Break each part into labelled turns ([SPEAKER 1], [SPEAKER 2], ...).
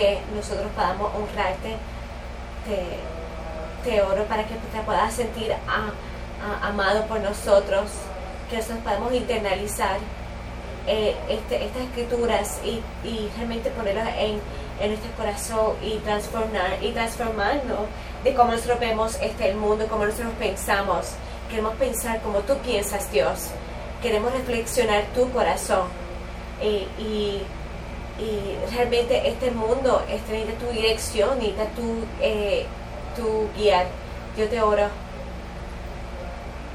[SPEAKER 1] que nosotros podamos honrarte. Te, te oro para que te puedas sentir amado por nosotros, que nosotros podamos internalizar eh, este, estas escrituras y, y realmente ponerlas en, en, nuestro corazón y transformar y transformarnos de cómo nosotros vemos este, el mundo, cómo nosotros pensamos. Queremos pensar como tú piensas, Dios. Queremos reflexionar tu corazón. Eh, y, y, realmente este mundo este, necesita tu dirección, necesita tu, eh, tu guiar. Yo te oro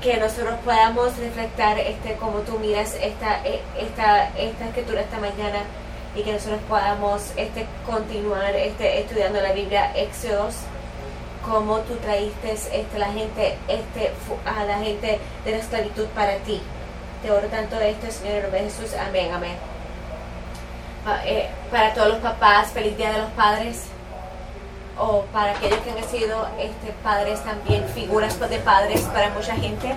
[SPEAKER 1] que nosotros podamos reflectar este como tú miras esta e, esta esta escritura esta mañana y que nosotros podamos este continuar este estudiando la Biblia Éxodos como tú traíste este la gente este a la gente de la esclavitud para ti. Te oro tanto de esto Señor en nombre de Jesús. Amén amén eh, para todos los papás feliz día de los padres o para aquellos que han sido este, padres también, figuras de padres para mucha gente.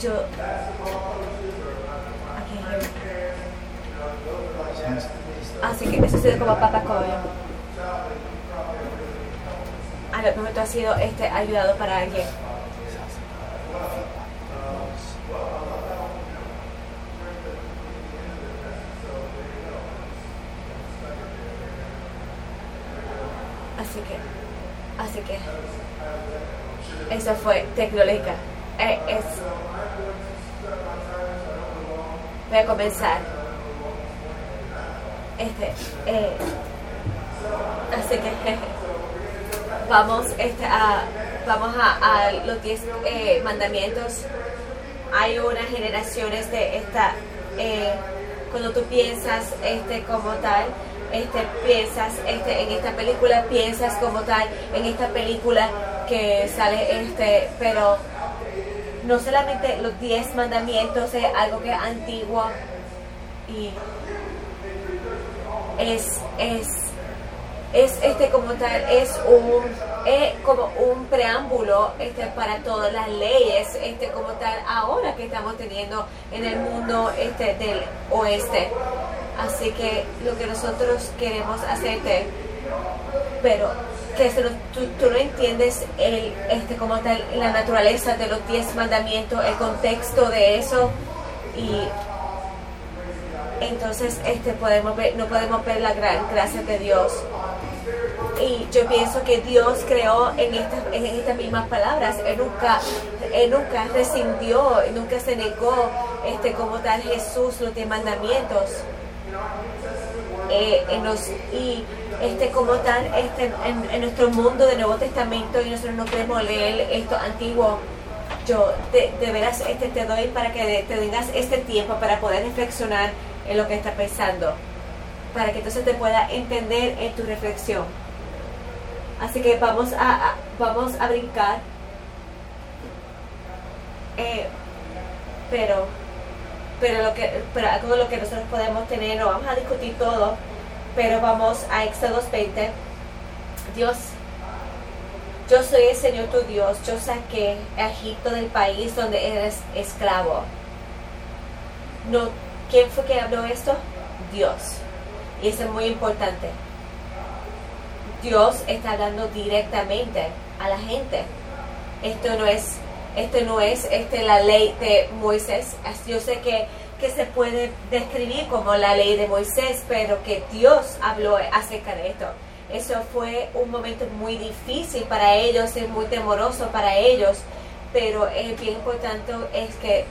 [SPEAKER 1] Yo, Así que eso ha sido como papá coño. A lo mejor has sido este, ayudado para alguien. Así que, así que, eso fue tecnológica. Eh, es, voy a comenzar. Este, eh, así que vamos este, a, vamos a, los 10 eh, mandamientos. Hay unas generaciones de esta, cuando tú piensas este como tal, este, piensas este, en esta película, piensas como tal en esta película que sale, este, pero no solamente los 10 mandamientos es algo que es antiguo y es, es, es este como tal, es un es como un preámbulo este, para todas las leyes este, como tal ahora que estamos teniendo en el mundo este, del oeste. Así que lo que nosotros queremos hacerte, pero que tú, tú, no entiendes el, este, como tal, la naturaleza de los diez mandamientos, el contexto de eso y entonces este podemos ver, no podemos ver la gran gracia de Dios. Y yo pienso que Dios creó en estas, en estas mismas palabras. Él nunca, él nunca rescindió, nunca se negó este, como tal Jesús los diez mandamientos. Eh, en los, y este como tal este, en, nuestro mundo del Nuevo Testamento y nosotros no queremos leer esto antiguo. Yo de, de, veras este, te doy para que te tengas este tiempo para poder reflexionar en lo que estás pensando para que entonces te pueda entender en tu reflexión así que vamos a, vamos a brincar. Eh, pero pero lo que algo de lo que nosotros podemos tener no vamos a discutir todo pero vamos a Éxodo 20 Dios yo soy el Señor tu Dios yo saqué Egipto del país donde eres esclavo. No quién fue que habló esto Dios. Y eso es muy importante Dios está hablando directamente a la gente esto no es este no es este, la ley de Moisés. Yo sé que, que se puede describir como la ley de Moisés, pero que Dios habló acerca de esto. Eso fue un momento muy difícil para ellos, es muy temoroso para ellos, pero es bien importante es que,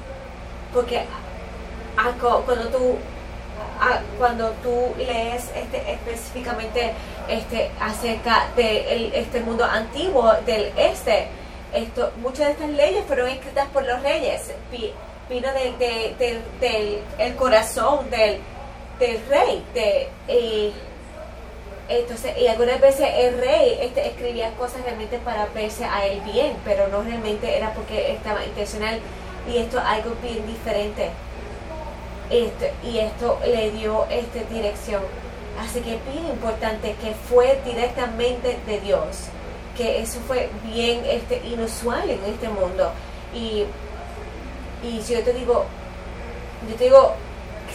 [SPEAKER 1] porque cuando tú cuando tú lees este, específicamente este, acerca de este mundo antiguo del este, esto, muchas de estas leyes fueron escritas por los reyes, vino del, del, el corazón del rey. De, y, entonces, y algunas veces el rey este, escribía cosas realmente para verse a él bien, pero no realmente era porque estaba intencional. Y esto es algo bien diferente. Este, y esto le dio este, dirección. Así que bien importante que fue directamente de Dios que eso fue bien este, inusual en este mundo. Y, y si yo te digo, yo te digo,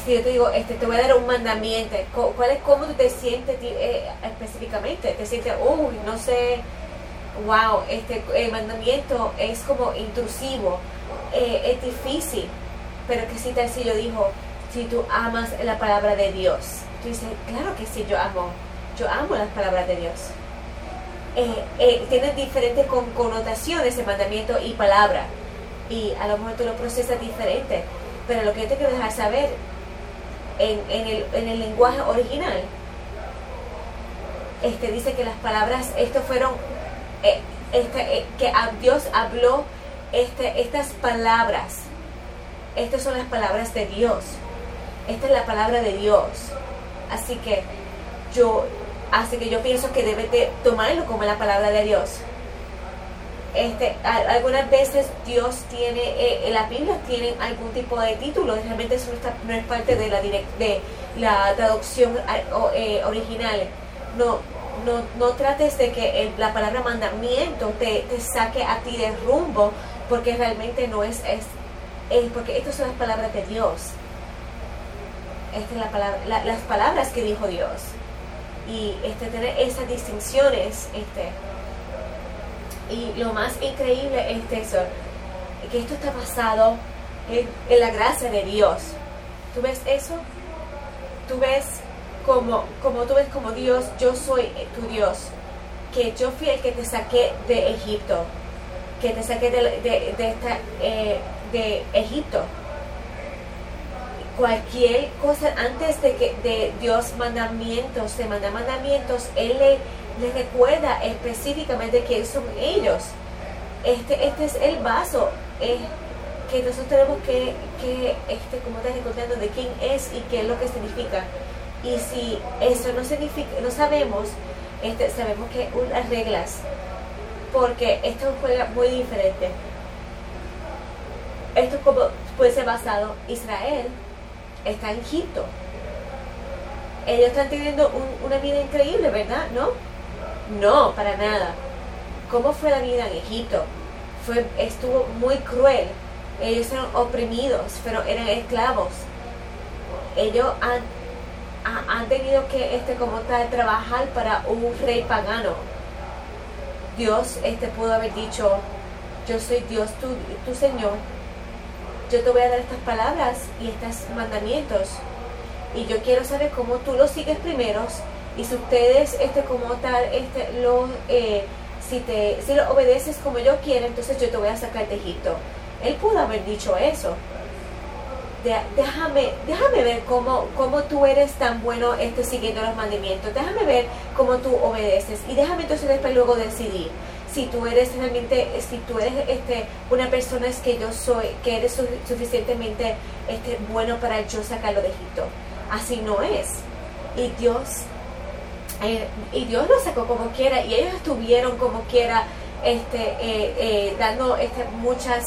[SPEAKER 1] si yo te digo, este, te voy a dar un mandamiento, ¿cuál es cómo tú te sientes eh, específicamente? ¿Te sientes, uy, no sé, wow, este mandamiento es como intrusivo, eh, es difícil, pero que si tal si yo digo, si tú amas la palabra de Dios, tú dices, claro que sí, yo amo, yo amo las palabras de Dios. Eh, eh, tienen diferentes connotaciones el mandamiento y palabra, y a lo mejor tú lo procesas diferente, pero lo que yo te quiero dejar saber, en, en, el, en el lenguaje original, este dice que las palabras, estos fueron eh, este, eh, que Dios habló este, estas palabras. Estas son las palabras de Dios. Esta es la palabra de Dios. Así que yo, así que yo pienso que debe de tomarlo como la palabra de Dios. Este, algunas veces Dios tiene, eh, en la Biblia tienen algún tipo de título, realmente eso no, es parte de la, de la traducción original. No, no, no trates de que la palabra mandamiento te, saque a ti de rumbo, porque realmente no es, es, porque estas son las palabras de Dios. Esta es la palabra, las palabras que dijo Dios. Y este, tener esas distinciones, este, y lo más increíble es eso, que esto está basado en, en la gracia de Dios. ¿Tú ves eso? ¿Tú ves como, como tú ves como Dios, yo soy tu Dios, que yo fui el que te saqué de Egipto, que te saqué de, de, de, esta, eh, de Egipto. Cualquier cosa, antes de que de Dios mandamientos, de mandar mandamientos, Él le, recuerda específicamente quiénes son ellos. Este, este es el vaso eh, que nosotros tenemos que, que este, como estás recordando, de quién es y qué es lo que significa. Y si eso no significa, no sabemos, este, sabemos que unas reglas, porque esto juega muy diferente. Esto como puede ser basado, Israel está en Egipto. Ellos están teniendo una vida increíble, ¿verdad? ¿No? No, para nada. ¿Cómo fue la vida en Egipto? Fue, estuvo muy cruel. Ellos eran oprimidos, pero eran esclavos. Ellos han han tenido que este como tal trabajar para un rey pagano. Dios este pudo haber dicho, yo soy Dios, tu, tu Señor, yo te voy a dar estas palabras y estos mandamientos. Y yo quiero saber cómo tú los sigues primero y si ustedes este como tal este lo eh, si te si lo obedeces como yo quiero entonces yo te voy a sacar de Egipto. Él pudo haber dicho eso. Déjame, déjame ver cómo, cómo tú eres tan bueno este, siguiendo los mandamientos, déjame ver cómo tú obedeces. Y déjame entonces después luego decidir si tú eres realmente, si tú eres este, una persona es que yo soy, que eres suficientemente este, bueno para yo sacarlo de Egipto. Así no es. Y Dios, eh, y Dios lo sacó como quiera y ellos estuvieron como quiera este, eh, eh, dando este, muchas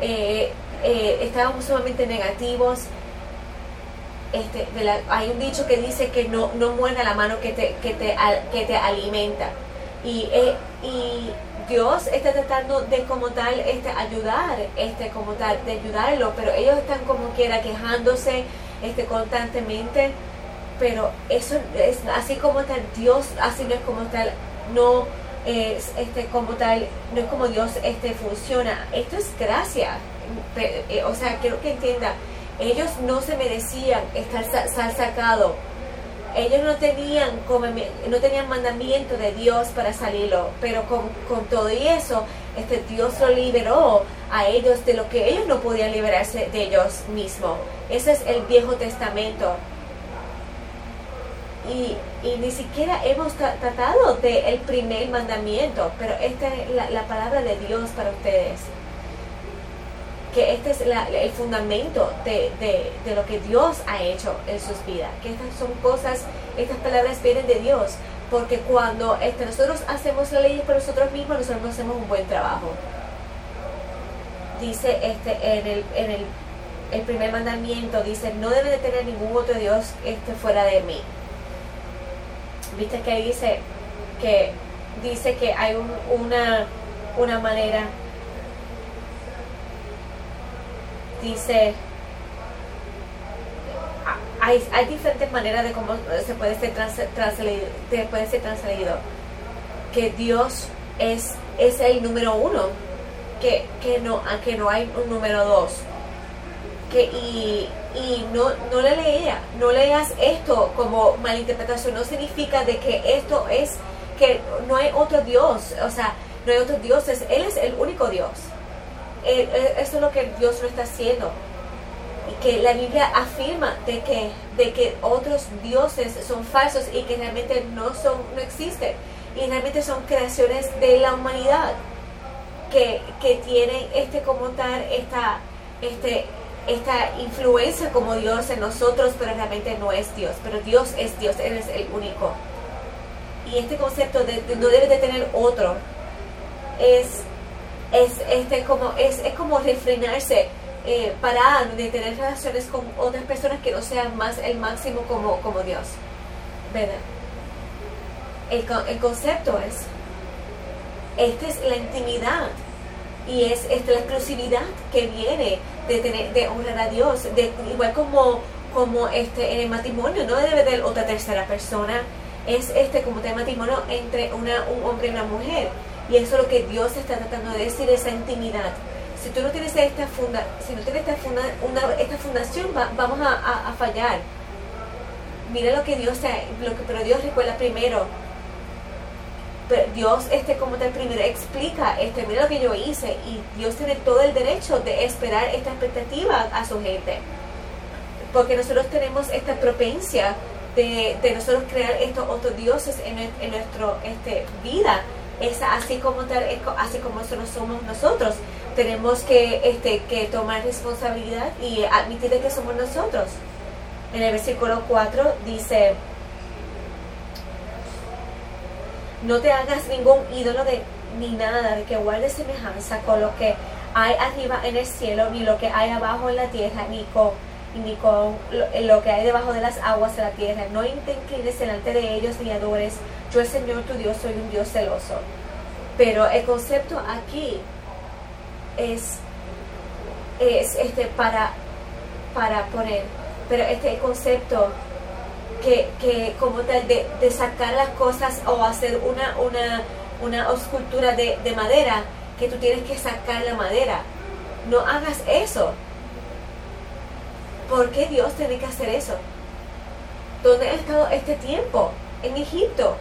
[SPEAKER 1] estábamos sumamente negativos. Este, hay un dicho que dice que no, no muerde la mano que te, que te, que te alimenta. Y, eh, y Dios está tratando de como tal este, ayudar, este, como tal, de ayudarlo, pero ellos están como quiera quejándose este, constantemente. Pero eso es así como tal, Dios así no es como tal, no es este, como tal, no es como Dios este, funciona. Esto es gracia. Eh, o sea, quiero que entienda, ellos no se merecían estar sal sacado. Ellos no tenían, no tenían mandamiento de Dios para salirlo, pero con, todo y eso, este Dios lo liberó a ellos de lo que ellos no podían liberarse de ellos mismos. Ese es el Viejo Testamento. Y, ni siquiera hemos tratado del primer mandamiento, pero esta es la palabra de Dios para ustedes que este es el fundamento de, lo que Dios ha hecho en sus vidas, que estas son cosas, estas palabras vienen de Dios, porque cuando este, nosotros hacemos la ley por nosotros mismos, nosotros no hacemos un buen trabajo. Dice este, en, el, en el, el primer mandamiento, dice, no debe de tener ningún otro Dios este, fuera de mí. Viste que dice que dice que hay una, una manera dice, hay, hay diferentes maneras de cómo se puede ser trans, transleído, puede ser transleído. Que Dios es, es el número uno, que, que, no, que no hay un número dos. Que, y, y no, no le leía, no leas esto como malinterpretación, no significa de que esto es que no hay otro Dios, o sea, no hay otros dioses, Él es el único Dios. Eh, eh, eso es lo que Dios lo está haciendo. Y que la Biblia afirma de que, de que otros dioses son falsos y que realmente no, son, no existen. Y realmente son creaciones de la humanidad que, que tienen este como tal, esta, este, esta influencia como Dios en nosotros, pero realmente no es Dios. Pero Dios es Dios, Él es el único. Y este concepto de, no debe de tener otro es, es, este, como, es, es como refrenarse, eh, parar de tener relaciones con otras personas que no sean más el máximo como, como Dios. ¿Verdad? El, el concepto es, esta es la intimidad y es la exclusividad que viene de tener de honrar a Dios de, igual como como este en el matrimonio no debe de otra tercera persona es este como de matrimonio entre una, un hombre y una mujer y eso es lo que Dios está tratando de decir esa intimidad. Si tú no tienes esta funda si no tienes esta, funda, una, esta fundación vamos a, fallar. Mira lo que Dios lo que pero Dios recuerda primero. Dios este como tal primero explica este mira lo que yo hice. Y Dios tiene todo el derecho de esperar esta expectativa a su gente. Porque nosotros tenemos esta propensia de, de nosotros crear estos otros dioses en, en nuestra este, vida es así como tal así como nosotros somos nosotros. Tenemos que este que tomar responsabilidad y admitir que somos nosotros. En el versículo 4 dice no te hagas ningún ídolo de ni nada de que guarde semejanza con lo que hay arriba en el cielo, ni lo que hay abajo en la tierra, ni con, ni con lo, que hay debajo de las aguas de la tierra. No te inclines delante de ellos ni adores. Yo, el Señor tu Dios, soy un Dios celoso. Pero el concepto aquí es, es este para, para poner, pero este concepto que, que como tal de, sacar las cosas o hacer una, una, una escultura de madera, que tú tienes que sacar la madera. No hagas eso. ¿Por qué Dios tiene que hacer eso? ¿Dónde ha estado este tiempo? En Egipto.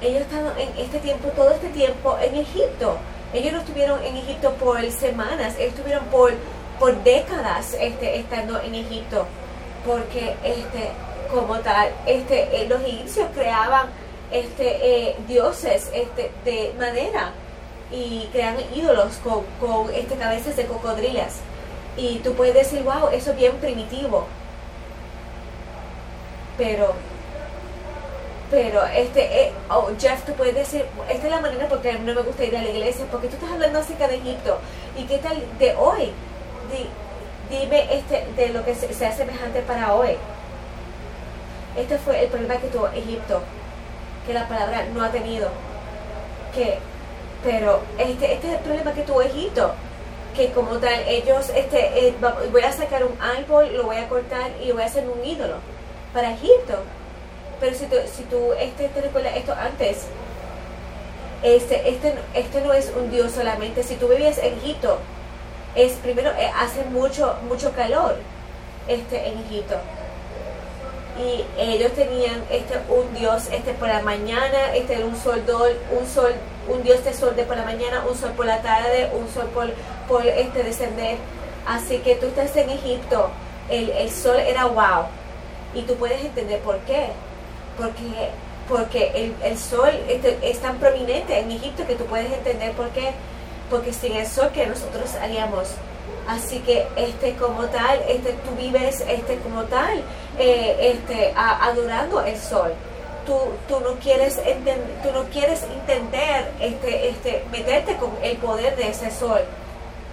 [SPEAKER 1] Ellos estado en este tiempo, todo este tiempo en Egipto. Ellos no estuvieron en Egipto por semanas, ellos estuvieron por, por décadas este, estando en Egipto. Porque este, como tal, este, eh, los egipcios creaban este, eh, dioses este, de madera y creaban ídolos con, con este, cabezas de cocodrilas. Y tú puedes decir, wow, eso es bien primitivo. Pero, pero, este, eh, oh, Jeff, tú puedes decir, esta es la manera porque no me gusta ir a la iglesia, porque tú estás hablando acerca de Egipto. ¿Y qué tal de hoy? dime este, de lo que sea semejante para hoy. Este fue el problema que tuvo Egipto, que la palabra no ha tenido. Que, pero este, este es el problema que tuvo Egipto, que como tal, ellos, este, eh, voy a sacar un árbol, lo voy a cortar y voy a hacer un ídolo para Egipto. Pero si tú, si tú este, te recuerdas esto antes, este, este, este no es un Dios solamente. Si tú vivías en Egipto, es primero, eh, hace mucho, mucho calor este, en Egipto y ellos tenían este un dios este por la mañana este un sol un sol un dios de sol de por la mañana un sol por la tarde un sol por, por este descender. Así que tú estás en Egipto el, el sol era wow. Y tú puedes entender por qué. Porque porque el, el sol este, es tan prominente en Egipto que tú puedes entender por qué. Porque sin el sol que nosotros haríamos. Así que este como tal, este tú vives este como tal, eh, este adorando el sol. Tú, tú no quieres tú no quieres entender este este meterte con el poder de ese sol.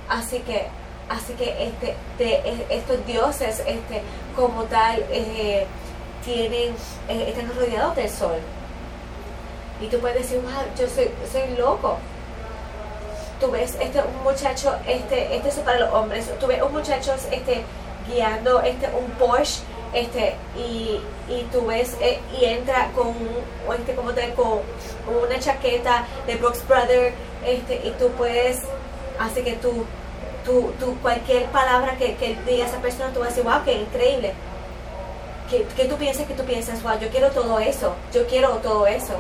[SPEAKER 1] Así que así que este de, estos dioses este como tal eh, tienen eh, están rodeados del sol. Y tú puedes decir, yo soy, soy loco tú ves este un muchacho, este, este es para los hombres, tú ves un muchacho este, guiando este, un Porsche este y, y tú ves eh, y entra con este como te con una chaqueta de Brooks Brothers este y tú puedes hace que tú tú, tú cualquier palabra que, que diga esa persona tú vas a decir wow qué increíble que, tú piensas que tú piensas wow yo quiero todo eso yo quiero todo eso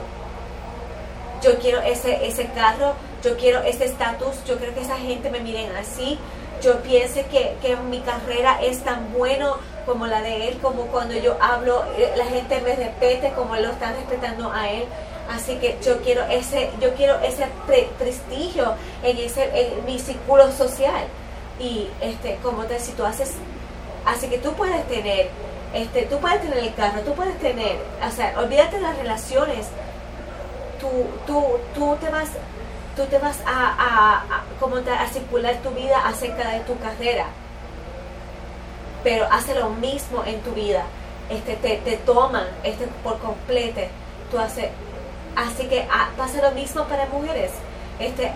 [SPEAKER 1] yo quiero ese ese carro yo quiero ese estatus yo quiero que esa gente me miren así. Yo piense que, que mi carrera es tan bueno como la de él, como cuando yo hablo, eh, la gente me respete como lo están respetando a él. Así que yo quiero ese, yo quiero ese prestigio en ese, en mi círculo social. Y este, como te si tú haces, así que tú puedes tener, este, tú puedes tener el carro, tú puedes tener, o sea, olvídate de las relaciones. Tú, tú, tú te vas, tú te vas a, a, como te, a circular tu vida acerca de tu carrera pero hace lo mismo en tu vida. Este, te, te toman este, por completo. Tú haces, así que ah, pasa lo mismo para mujeres. Este,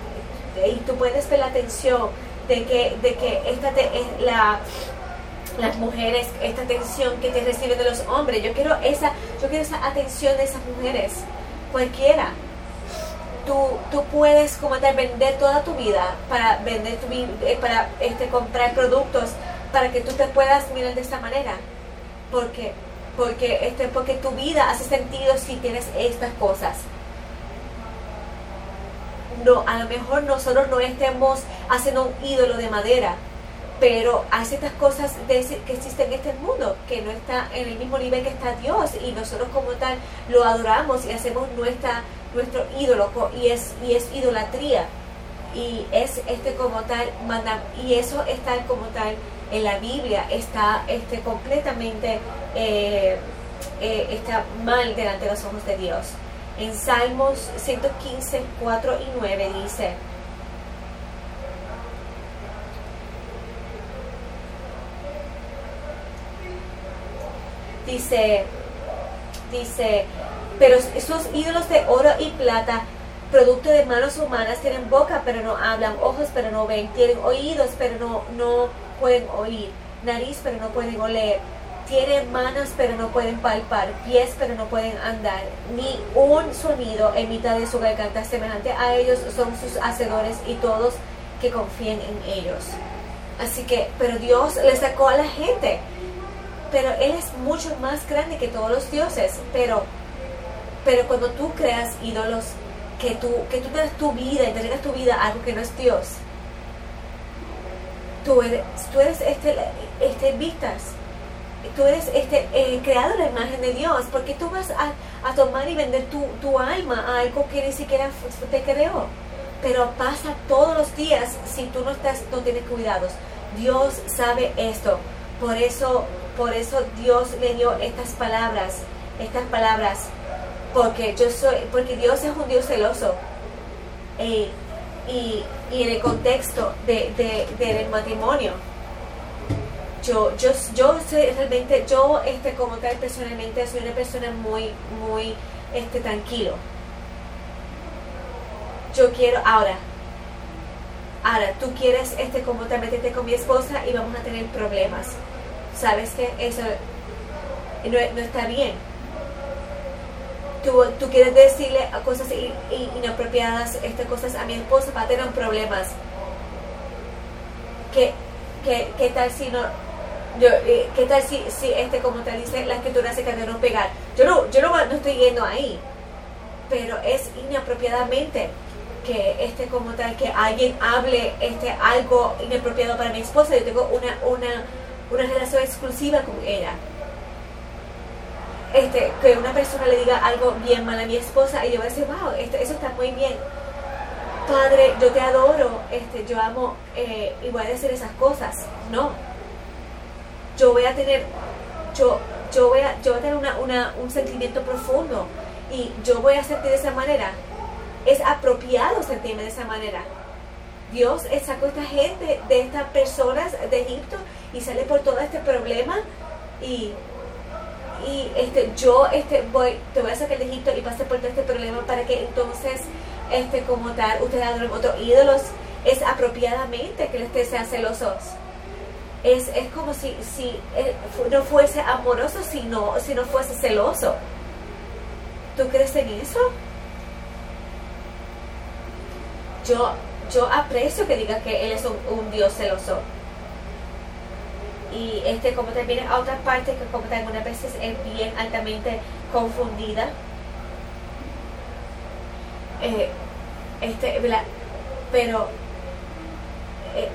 [SPEAKER 1] y tú puedes ver la atención de que, de que esta te, es la, las mujeres, esta atención que te reciben de los hombres. Yo quiero esa, yo quiero esa atención de esas mujeres. Cualquiera. Tú, tú puedes como vender toda tu vida para vender tu eh, para este comprar productos para que tú te puedas mirar de esta manera. Porque, porque, este, porque tu vida hace sentido si tienes estas cosas. No, a lo mejor nosotros no estemos haciendo un ídolo de madera, pero hay ciertas cosas que existen en este mundo que no está en el mismo nivel que está Dios y nosotros como tal lo adoramos y hacemos nuestra nuestro ídolo y es y es idolatría y es este como tal y eso está como tal en la Biblia está este, completamente eh, eh, está mal delante de los ojos de Dios. En Salmos 115, 4 y 9 dice, dice, dice, pero esos ídolos de oro y plata, producto de manos humanas, tienen boca pero no hablan, ojos pero no ven, tienen oídos pero no, no pueden oír, nariz pero no pueden oler, tienen manos pero no pueden palpar, pies pero no pueden andar, ni un sonido en mitad de su garganta semejante a ellos son sus hacedores y todos que confíen en ellos. Así que, pero Dios le sacó a la gente, pero Él es mucho más grande que todos los dioses, pero, pero cuando tú creas ídolos, que tú, que tú te das tu vida, y entregas tu vida algo que no es Dios, tú eres, tú eres este, este vistas, tú eres este eh, creado la imagen de Dios, porque tú vas a, tomar y vender tu, tu, alma a algo que ni siquiera te creó. Pero pasa todos los días si tú no estás, no tienes cuidados. Dios sabe esto. Por eso, por eso Dios le dio estas palabras, estas palabras, porque yo soy, porque Dios es un Dios celoso. Eh, y, y en el contexto de, de, del matrimonio. Yo, yo, yo soy realmente, yo este, como tal personalmente soy una persona muy, muy este, tranquilo. Yo quiero, ahora, ahora, tú quieres este, como tal meterte con mi esposa y vamos a tener problemas. ¿Sabes que Eso no, no está bien tú, quieres decirle cosas inapropiadas, este, cosas a mi esposa para tener problemas. ¿Qué, qué, tal si no, yo, eh, ¿qué tal si, si este, como te dice la escritura se de no pegar? Yo no, yo no, no, estoy yendo ahí, pero es inapropiadamente que este como tal que alguien hable este algo inapropiado para mi esposa, yo tengo una, una, una relación exclusiva con ella este, que una persona le diga algo bien mal a mi esposa y yo voy a decir, wow, esto, eso está muy bien. Padre, yo te adoro, este, yo amo eh, y voy a decir esas cosas. No. Yo voy a tener, yo, yo voy a, yo voy a tener una, una, un sentimiento profundo y yo voy a sentir de esa manera. Es apropiado sentirme de esa manera. Dios sacó esta gente de estas personas de Egipto y sale por todo este problema y y este, yo este, voy, te voy a sacar de Egipto y pase por todo este problema para que entonces, este, como tal, ustedes adoren otros ídolos, es apropiadamente que ustedes sean celosos. es, es como si, si eh, no fuese amoroso, si no, si no fuese celoso. ¿Tú crees en eso? Yo, yo aprecio que diga que Él es un, Dios celoso. Y este, como también a otras partes que como algunas veces es bien altamente confundida. Eh, este, pero eh,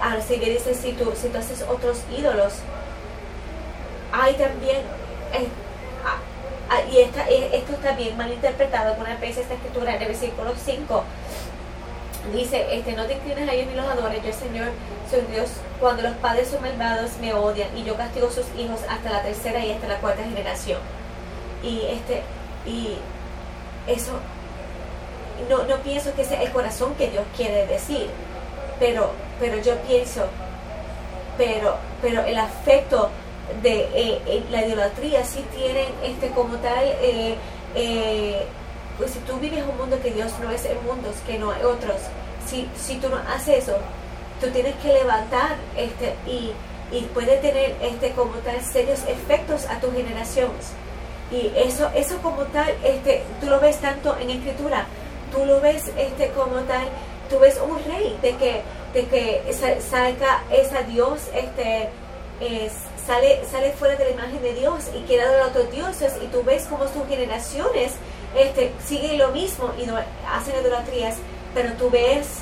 [SPEAKER 1] ahora que dice si tú, si tú haces otros ídolos, hay también eh, Ah, y esta, eh, esto está bien mal interpretado alguna vez esta escritura en el versículo 5 dice este no te inclines a ellos ni los adores yo Señor soy Dios. Cuando los padres son malvados me odian y yo castigo a sus hijos hasta la tercera y hasta la cuarta generación y este y eso no, no pienso que sea el corazón que Dios quiere decir pero pero yo pienso pero pero el afecto de eh, eh, la idolatría sí tienen este como tal eh, pues si tú vives un mundo que Dios no es el mundo que no hay otros. Si, si tú no haces eso tú tienes que levantar este y, y puede tener este como tal serios efectos a tus generaciones. Y eso eso como tal este tú lo ves tanto en escritura. Tú lo ves este como tal tú ves un rey de que de que salga esa Dios este es sale, sale fuera de la imagen de Dios y queda de otros dioses y tú ves como sus generaciones este, siguen lo mismo y no, hacen idolatrías, pero tú ves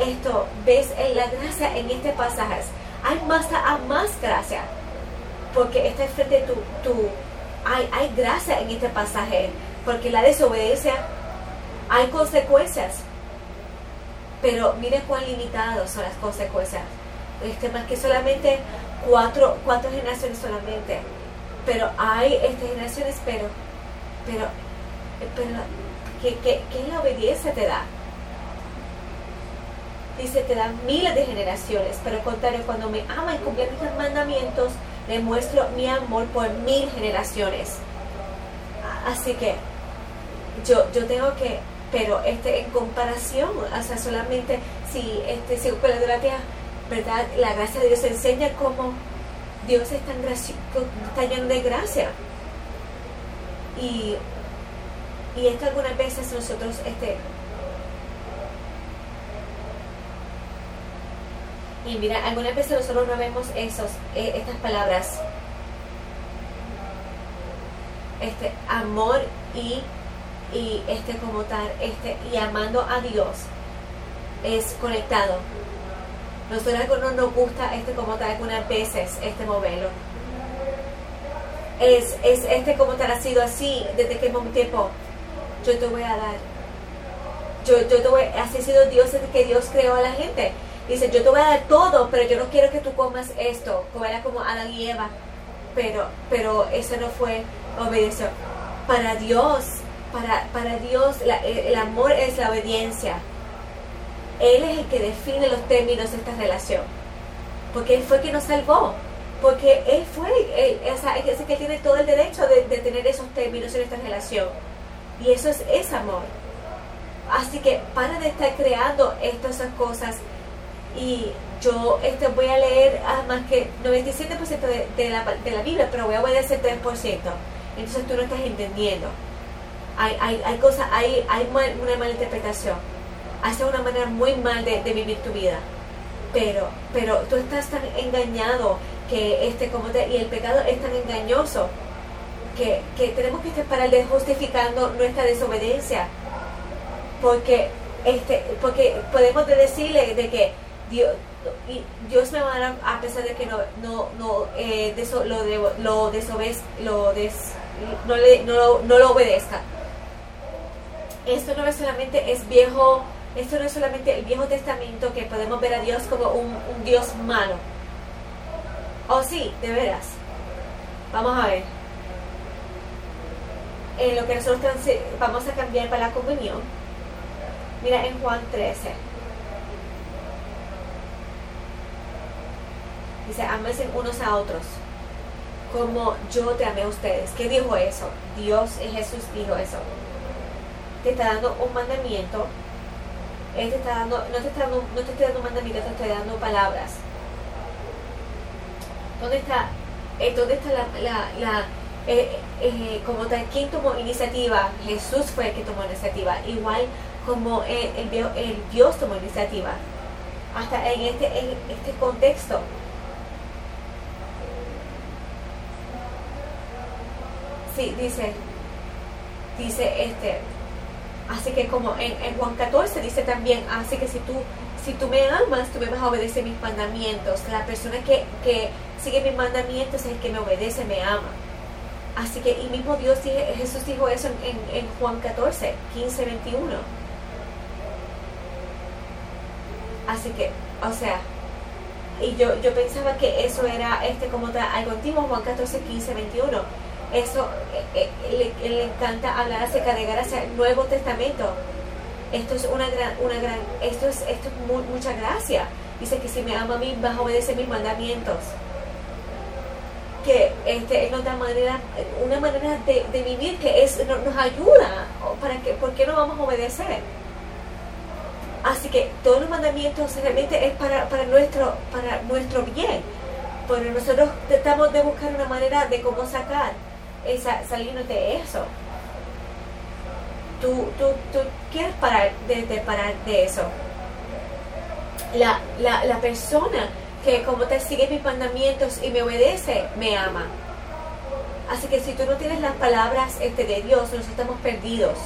[SPEAKER 1] esto, ves la gracia en este pasaje. Hay más, a más gracia, porque está enfrente de tu, tu hay, hay gracia en este pasaje, porque la desobediencia hay consecuencias, pero mire cuán limitados son las consecuencias. Este, más que solamente cuatro, cuatro generaciones solamente. Pero hay estas generaciones, pero, pero, pero ¿qué, qué, qué la obediencia te da? Dice, te da miles de generaciones, pero al contrario, cuando me ama y cumple mis mandamientos, le muestro mi amor por mil generaciones. Así que yo, yo tengo que, pero este en comparación, o sea, solamente si este si la de la tierra ¿verdad? La gracia de Dios enseña cómo Dios es tan está lleno de gracia. Y, y esto algunas veces nosotros, este, y mira, algunas veces nosotros no vemos esos, e, estas palabras, este amor y, y este como tal, este, y amando a Dios es conectado nosotros no nos gusta este como tal algunas veces este modelo. Es, es este como tal ha sido así desde un tiempo. Yo te voy a dar. Yo, yo te voy, así ha sido Dios desde que Dios creó a la gente. Dice, yo te voy a dar todo, pero yo no quiero que tú comas esto, como como Adán y Eva. Pero, pero eso no fue obedecer. Para Dios, para, para Dios el amor es la obediencia. Él es el que define los términos de esta relación. Porque Él fue quien nos salvó. Porque Él fue, él, o sea, es que tiene todo el derecho de, tener esos términos en esta relación. Y eso es, es amor. Así que para de estar creando estas cosas. Y yo este, voy a leer más que 97% de, de, la, de la Biblia, pero voy a obedecer 3%. Entonces tú no estás entendiendo. Hay, hay, hay cosas, hay, hay una mala interpretación hace una manera muy mal de, vivir tu vida. Pero, pero tú estás tan engañado que este como te, y el pecado es tan engañoso que, tenemos que estar para de justificando nuestra desobediencia. Porque este, porque podemos decirle de que Dios, Dios me va a pesar de que no no no eh, lo lo lo des, no, le, no, no lo obedezca esto no es solamente es viejo esto no es solamente el Viejo Testamento que podemos ver a Dios como un, Dios malo. Oh sí, de veras. Vamos a ver. En lo que nosotros vamos a cambiar para la comunión. Mira en Juan 13. Dice, amése unos a otros como yo te amé a ustedes. ¿Qué dijo eso? Dios y Jesús dijo eso. Te está dando un mandamiento él te está dando, no te está dando, no te estoy dando mandamientos, te estoy dando palabras. ¿dónde está, eh, ¿dónde está la, eh, eh, como tal, quién tomó iniciativa? Jesús fue el que tomó iniciativa, igual como el, Dios tomó iniciativa. Hasta en este, en este contexto. Sí, dice, dice este, así que como en, en Juan 14 dice también, así que si tú si tú me amas, tú me vas a obedecer mis mandamientos. La persona que, que sigue mis mandamientos es el que me obedece, me ama. Así que, y mismo Dios, Jesús dijo eso en, Juan 14, 15, 21. Así que, o sea, y yo, yo pensaba que eso era este como algo antiguo, Juan 14, 15, 21. Eso eh, eh, le, le, encanta hablar acerca de gracia, Nuevo Testamento esto es una gran, una gran, esto es, esto es mucha gracia. Dice que si me ama a mí, vas a obedecer mis mandamientos. Que este, es otra manera, una manera de, vivir que es, nos, ayuda. Para que, ¿Por qué no vamos a obedecer? Así que todos los mandamientos realmente es para, para, nuestro, para nuestro bien. Pero nosotros tratamos de buscar una manera de cómo sacar, esa, salirnos de eso tú, tú, tú quieres parar de, parar de eso. La, la, la persona que como te sigue mis mandamientos y me obedece, me ama. Así que si tú no tienes las palabras este, de Dios, nosotros estamos perdidos.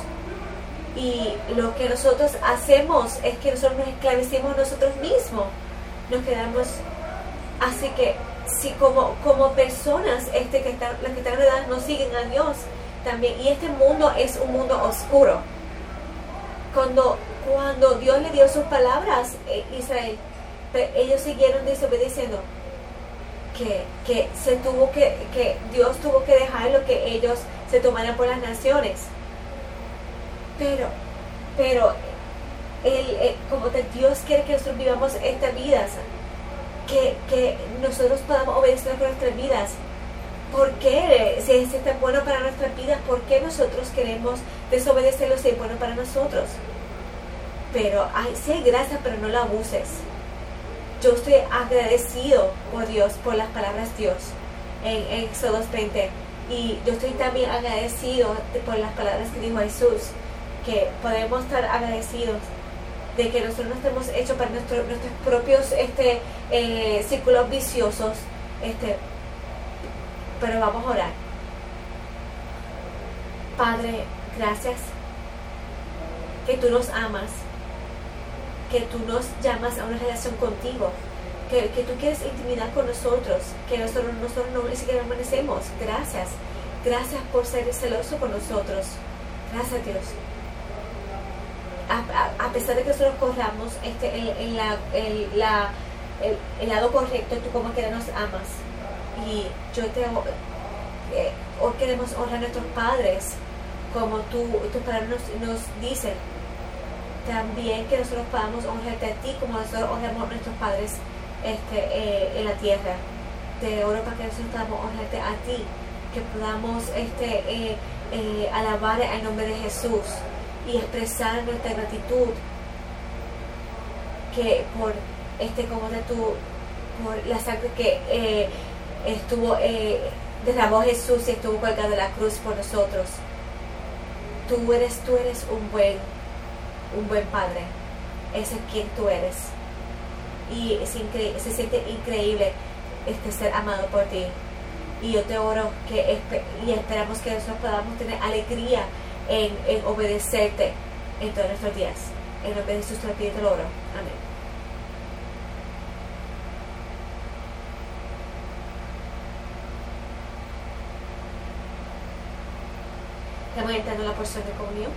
[SPEAKER 1] Y lo que nosotros hacemos es que nosotros nos esclavecemos nosotros mismos. Nos quedamos. Así que si como, como personas este, que están, las que están en no siguen a Dios, también. Y este mundo es un mundo oscuro. Cuando, cuando Dios le dio sus palabras eh, Israel, ellos siguieron desobedeciendo. Que, que se tuvo que, que Dios tuvo que dejar lo que ellos se tomaran por las naciones. Pero, pero el, como Dios quiere que nosotros vivamos esta vida, que, que nosotros podamos obedecer con nuestras vidas ¿Por qué? Si es tan bueno para nuestras vidas, ¿por qué nosotros queremos desobedecerlo si es bueno para nosotros? Pero ay, sí gracias, pero no la abuses. Yo estoy agradecido por Dios, por las palabras Dios en, Éxodo 20. Y yo estoy también agradecido por las palabras que dijo Jesús, que podemos estar agradecidos de que nosotros no estemos hechos para nuestros propios este, eh, círculos viciosos, este, pero vamos a orar. Padre, gracias que tú nos amas, que tú nos llamas a una relación contigo, que, tú quieres intimidad con nosotros, que nosotros, nosotros no ni siquiera amanecemos. Gracias. Gracias por ser celoso con nosotros. Gracias Dios. A, pesar de que nosotros corramos este, en, la, la, el, lado correcto, tú como que nos amas y yo te eh, hoy queremos honrar a nuestros padres como tú, tus padres nos, dicen también que nosotros podamos honrarte a ti como nosotros honramos a nuestros padres este, eh, en la tierra te oro para que nosotros podamos honrarte a ti que podamos este, eh, alabar el nombre de Jesús y expresar nuestra gratitud que por este como de tu por la sangre que estuvo, eh, derramó Jesús y estuvo colgado de la cruz por nosotros. Tú eres, tú eres un buen, un buen padre. Ese es quien tú eres. Y es se siente increíble este ser amado por ti. Y yo te oro que y esperamos que nosotros podamos tener alegría en, obedecerte en todos nuestros días. En nombre de Jesús te lo te lo oro. Amén. Estamos entrando en la porción de comunión.